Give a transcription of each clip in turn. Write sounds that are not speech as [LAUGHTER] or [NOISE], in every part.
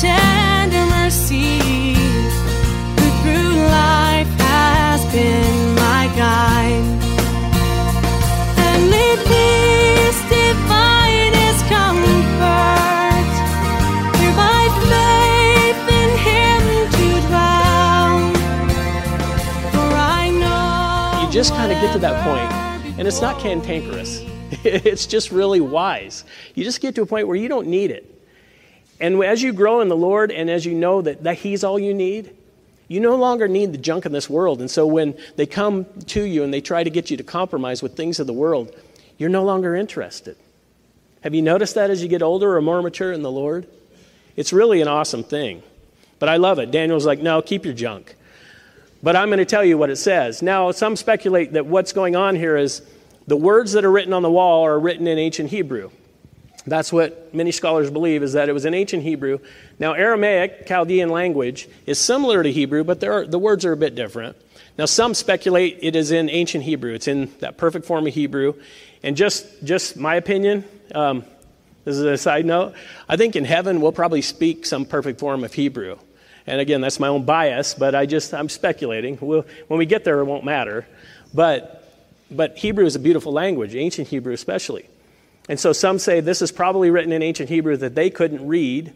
tender mercy? Who through life has been my guide? And lead peace divine his comfort. Through my faith in him to dwell. For I know you just kind of get to that point, and it's not cantankerous. [LAUGHS] It's just really wise. You just get to a point where you don't need it. And as you grow in the Lord, and as you know that, that He's all you need, you no longer need the junk in this world. And so when they come to you and they try to get you to compromise with things of the world, you're no longer interested. Have you noticed that as you get older or more mature in the Lord? It's really an awesome thing. But I love it. Daniel's like, no, keep your junk. But I'm going to tell you what it says. Now, some speculate that what's going on here is the words that are written on the wall are written in ancient Hebrew. That's what many scholars believe is that it was in ancient Hebrew. Now, Aramaic, Chaldean language, is similar to Hebrew, but are, the words are a bit different. Now, some speculate it is in ancient Hebrew. It's in that perfect form of Hebrew. And just, just my opinion, um, this is a side note, I think in heaven we'll probably speak some perfect form of Hebrew. And again, that's my own bias, but I just, I'm speculating. We'll, when we get there, it won't matter. But, but Hebrew is a beautiful language, ancient Hebrew especially. And so some say this is probably written in ancient Hebrew that they couldn't read,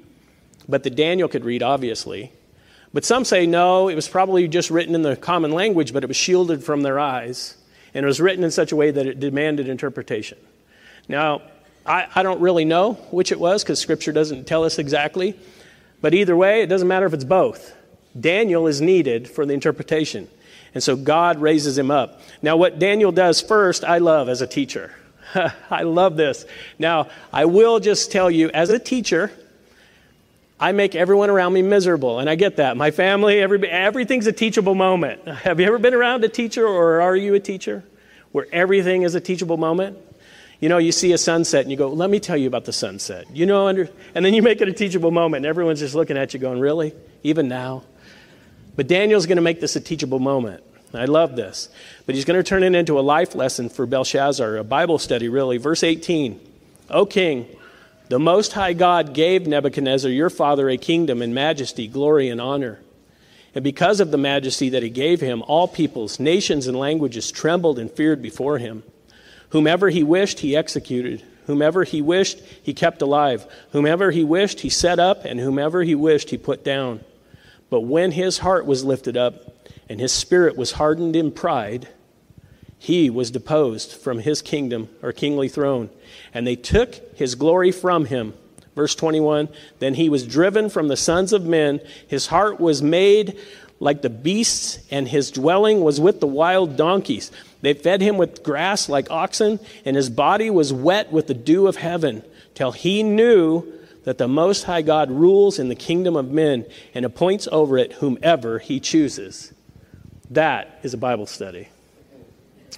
but that Daniel could read, obviously. But some say no, it was probably just written in the common language, but it was shielded from their eyes. And it was written in such a way that it demanded interpretation. Now, I, I don't really know which it was because Scripture doesn't tell us exactly. But either way, it doesn't matter if it's both. Daniel is needed for the interpretation. And so God raises him up. Now, what Daniel does first, I love as a teacher. [LAUGHS] I love this. Now, I will just tell you, as a teacher, I make everyone around me miserable, and I get that. My family, every, everything's a teachable moment. [LAUGHS] Have you ever been around a teacher, or are you a teacher, where everything is a teachable moment? You know, you see a sunset and you go, let me tell you about the sunset. You know, under, and then you make it a teachable moment, and everyone's just looking at you going, really? Even now? But Daniel's going to make this a teachable moment. I love this. But he's going to turn it into a life lesson for Belshazzar, a Bible study, really. Verse 18 O king, the Most High God gave Nebuchadnezzar, your father, a kingdom and majesty, glory, and honor. And because of the majesty that he gave him, all peoples, nations, and languages trembled and feared before him. Whomever he wished, he executed. Whomever he wished, he kept alive. Whomever he wished, he set up. And whomever he wished, he put down. But when his heart was lifted up, and his spirit was hardened in pride, he was deposed from his kingdom or kingly throne. And they took his glory from him. Verse 21 Then he was driven from the sons of men. His heart was made like the beasts, and his dwelling was with the wild donkeys. They fed him with grass like oxen, and his body was wet with the dew of heaven, till he knew that the Most High God rules in the kingdom of men and appoints over it whomever he chooses. That is a Bible study.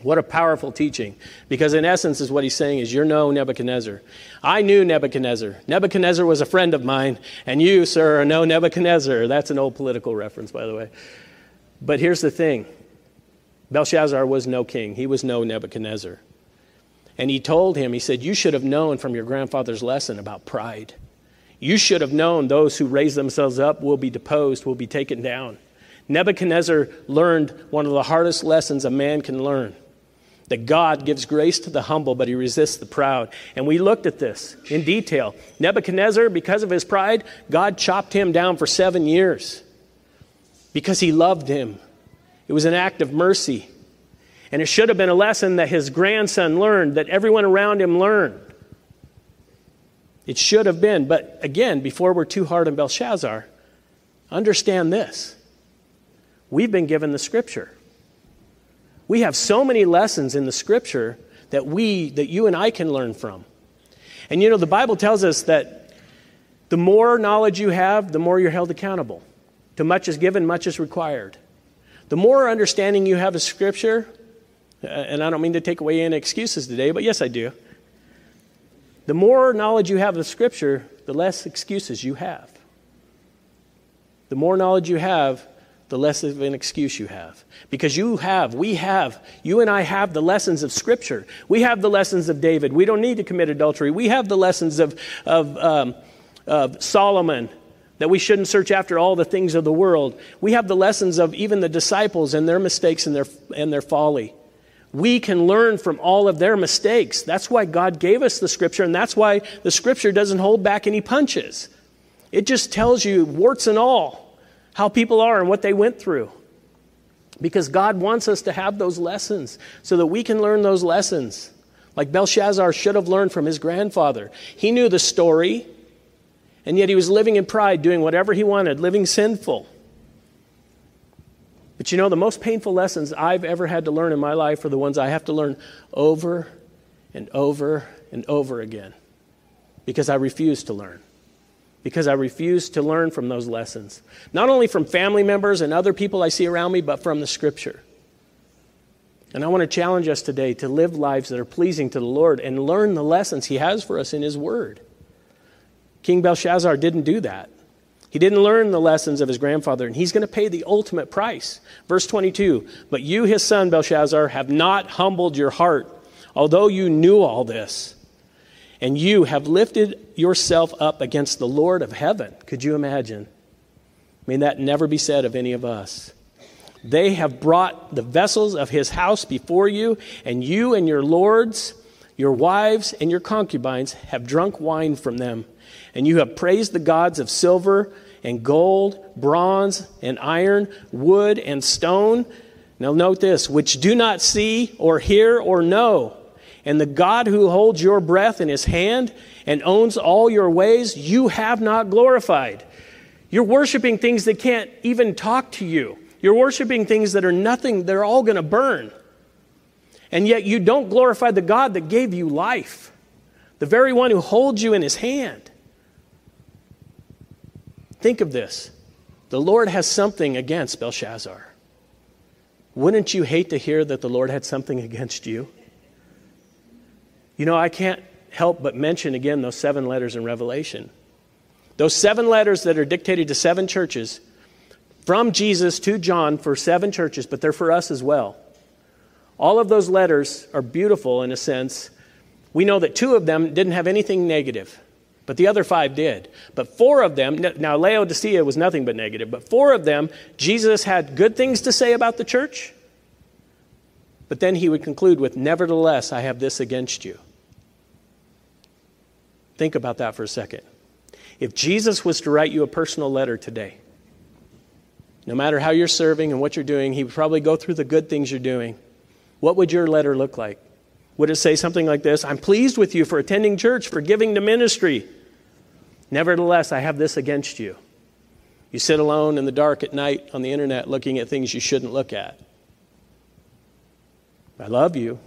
What a powerful teaching. Because in essence, is what he's saying is, you're no Nebuchadnezzar. I knew Nebuchadnezzar. Nebuchadnezzar was a friend of mine, and you, sir, are no Nebuchadnezzar. That's an old political reference, by the way. But here's the thing Belshazzar was no king, he was no Nebuchadnezzar. And he told him, he said, You should have known from your grandfather's lesson about pride. You should have known those who raise themselves up will be deposed, will be taken down. Nebuchadnezzar learned one of the hardest lessons a man can learn that God gives grace to the humble, but he resists the proud. And we looked at this in detail. Nebuchadnezzar, because of his pride, God chopped him down for seven years because he loved him. It was an act of mercy. And it should have been a lesson that his grandson learned, that everyone around him learned. It should have been. But again, before we're too hard on Belshazzar, understand this We've been given the scripture. We have so many lessons in the scripture that we that you and I can learn from. And you know the Bible tells us that The more knowledge you have, the more you're held accountable. To much is given, much is required. The more understanding you have of Scripture, uh, and I don't mean to take away any excuses today, but yes, I do. The more knowledge you have of Scripture, the less excuses you have. The more knowledge you have, the less of an excuse you have. Because you have, we have, you and I have the lessons of Scripture. We have the lessons of David. We don't need to commit adultery. We have the lessons of, of, um, of Solomon that we shouldn't search after all the things of the world. We have the lessons of even the disciples and their mistakes and their, and their folly. We can learn from all of their mistakes. That's why God gave us the Scripture, and that's why the Scripture doesn't hold back any punches. It just tells you, warts and all, how people are and what they went through. Because God wants us to have those lessons so that we can learn those lessons. Like Belshazzar should have learned from his grandfather. He knew the story, and yet he was living in pride, doing whatever he wanted, living sinful. But you know, the most painful lessons I've ever had to learn in my life are the ones I have to learn over and over and over again because I refuse to learn because I refuse to learn from those lessons. Not only from family members and other people I see around me, but from the scripture. And I want to challenge us today to live lives that are pleasing to the Lord and learn the lessons He has for us in His Word. King Belshazzar didn't do that. He didn't learn the lessons of his grandfather, and he's going to pay the ultimate price. Verse 22 But you, his son Belshazzar, have not humbled your heart, although you knew all this and you have lifted yourself up against the Lord of heaven. Could you imagine? May that never be said of any of us. They have brought the vessels of his house before you, and you and your lords, your wives, and your concubines have drunk wine from them. And you have praised the gods of silver and gold, bronze and iron, wood and stone. Now, note this which do not see or hear or know and the God who holds your breath in his hand and owns all your ways, you have not glorified. You're worshiping things that can't even talk to you. You're worshiping things that are nothing, they're all going to burn. And yet you don't glorify the God that gave you life, the very one who holds you in his hand. Think of this the Lord has something against Belshazzar. Wouldn't you hate to hear that the Lord had something against you? You know, I can't help but mention again those seven letters in Revelation. Those seven letters that are dictated to seven churches from Jesus to John for seven churches, but they're for us as well. All of those letters are beautiful in a sense. We know that two of them didn't have anything negative, but the other five did. But four of them, now Laodicea was nothing but negative, but four of them, Jesus had good things to say about the church, but then he would conclude with, Nevertheless, I have this against you. Think about that for a second. If Jesus was to write you a personal letter today, no matter how you're serving and what you're doing, he would probably go through the good things you're doing. What would your letter look like? Would it say something like this I'm pleased with you for attending church, for giving to ministry. Nevertheless, I have this against you. You sit alone in the dark at night on the internet looking at things you shouldn't look at. I love you,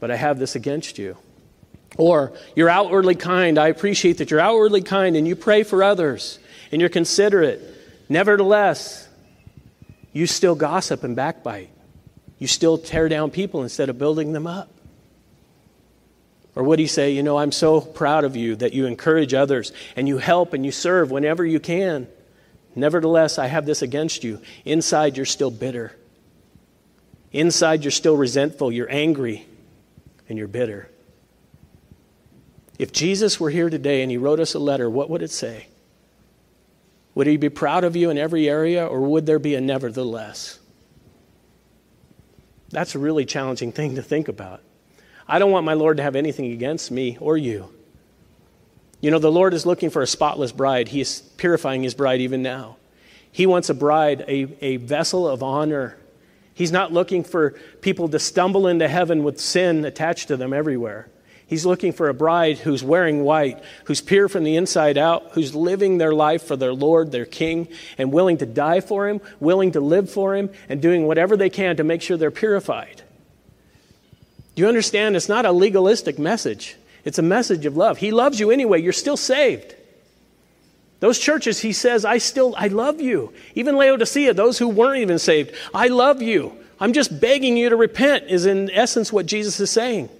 but I have this against you. Or you're outwardly kind. I appreciate that you're outwardly kind and you pray for others and you're considerate. Nevertheless, you still gossip and backbite. You still tear down people instead of building them up. Or would he say, You know, I'm so proud of you that you encourage others and you help and you serve whenever you can. Nevertheless, I have this against you. Inside, you're still bitter. Inside, you're still resentful. You're angry and you're bitter. If Jesus were here today and he wrote us a letter, what would it say? Would he be proud of you in every area, or would there be a nevertheless? That's a really challenging thing to think about. I don't want my Lord to have anything against me or you. You know, the Lord is looking for a spotless bride. He is purifying his bride even now. He wants a bride, a, a vessel of honor. He's not looking for people to stumble into heaven with sin attached to them everywhere. He's looking for a bride who's wearing white, who's pure from the inside out, who's living their life for their Lord, their King, and willing to die for Him, willing to live for Him, and doing whatever they can to make sure they're purified. Do you understand? It's not a legalistic message, it's a message of love. He loves you anyway, you're still saved. Those churches, he says, I still, I love you. Even Laodicea, those who weren't even saved, I love you. I'm just begging you to repent, is in essence what Jesus is saying.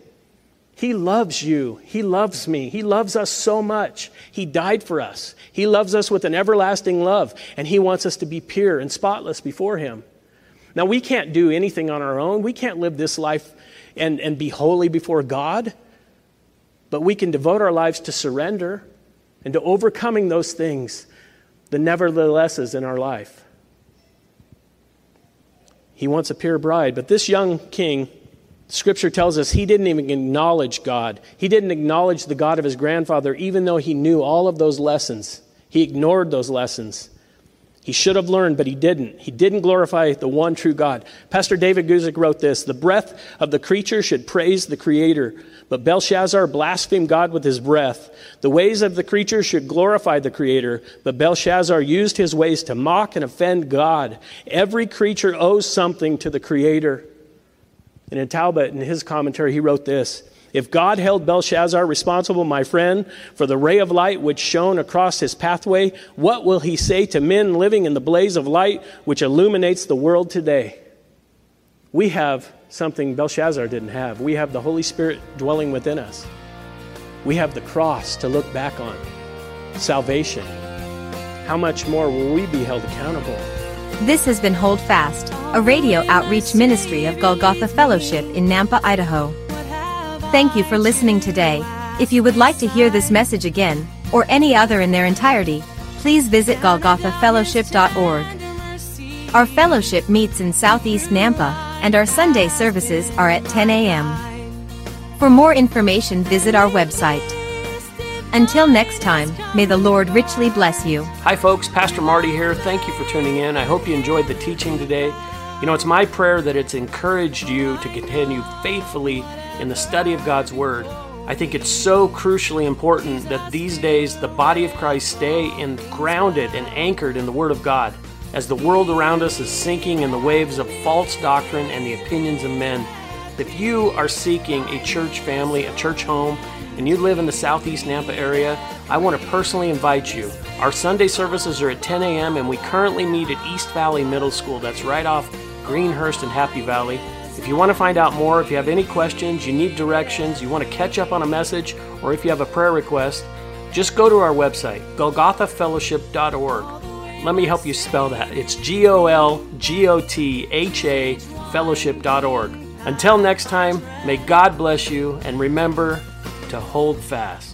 He loves you. He loves me. He loves us so much. He died for us. He loves us with an everlasting love, and He wants us to be pure and spotless before Him. Now, we can't do anything on our own. We can't live this life and, and be holy before God, but we can devote our lives to surrender and to overcoming those things, the neverthelesses in our life. He wants a pure bride, but this young king, Scripture tells us he didn't even acknowledge God. He didn't acknowledge the God of his grandfather, even though he knew all of those lessons. He ignored those lessons. He should have learned, but he didn't. He didn't glorify the one true God. Pastor David Guzik wrote this The breath of the creature should praise the Creator, but Belshazzar blasphemed God with his breath. The ways of the creature should glorify the Creator, but Belshazzar used his ways to mock and offend God. Every creature owes something to the Creator. And in Talbot, in his commentary, he wrote this If God held Belshazzar responsible, my friend, for the ray of light which shone across his pathway, what will he say to men living in the blaze of light which illuminates the world today? We have something Belshazzar didn't have. We have the Holy Spirit dwelling within us. We have the cross to look back on, salvation. How much more will we be held accountable? This has been Hold Fast, a radio outreach ministry of Golgotha Fellowship in Nampa, Idaho. Thank you for listening today. If you would like to hear this message again, or any other in their entirety, please visit golgothafellowship.org. Our fellowship meets in Southeast Nampa, and our Sunday services are at 10 a.m. For more information, visit our website. Until next time, may the Lord richly bless you. Hi, folks. Pastor Marty here. Thank you for tuning in. I hope you enjoyed the teaching today. You know, it's my prayer that it's encouraged you to continue faithfully in the study of God's Word. I think it's so crucially important that these days the body of Christ stay in, grounded and anchored in the Word of God as the world around us is sinking in the waves of false doctrine and the opinions of men. If you are seeking a church family, a church home, and you live in the southeast Nampa area, I want to personally invite you. Our Sunday services are at 10 a.m., and we currently meet at East Valley Middle School. That's right off Greenhurst and Happy Valley. If you want to find out more, if you have any questions, you need directions, you want to catch up on a message, or if you have a prayer request, just go to our website, golgothafellowship.org. Let me help you spell that. It's G O L G O T H A fellowship.org. Until next time, may God bless you and remember to hold fast.